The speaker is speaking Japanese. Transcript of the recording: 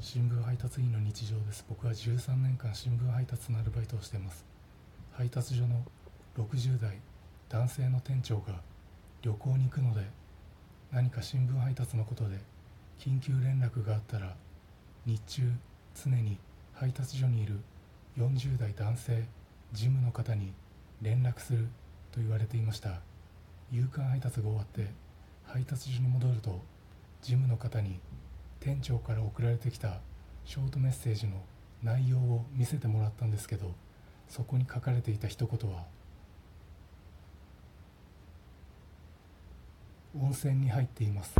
新聞配達員の日常です。僕は13年間新聞配達のアルバイトをしています。配達所の60代男性の店長が旅行に行くので何か新聞配達のことで緊急連絡があったら日中常に配達所にいる40代男性事務の方に連絡すると言われていました。夕刊配達が終わって配達所に戻ると事務の方に店長から送られてきたショートメッセージの内容を見せてもらったんですけどそこに書かれていた一言は「温泉に入っています」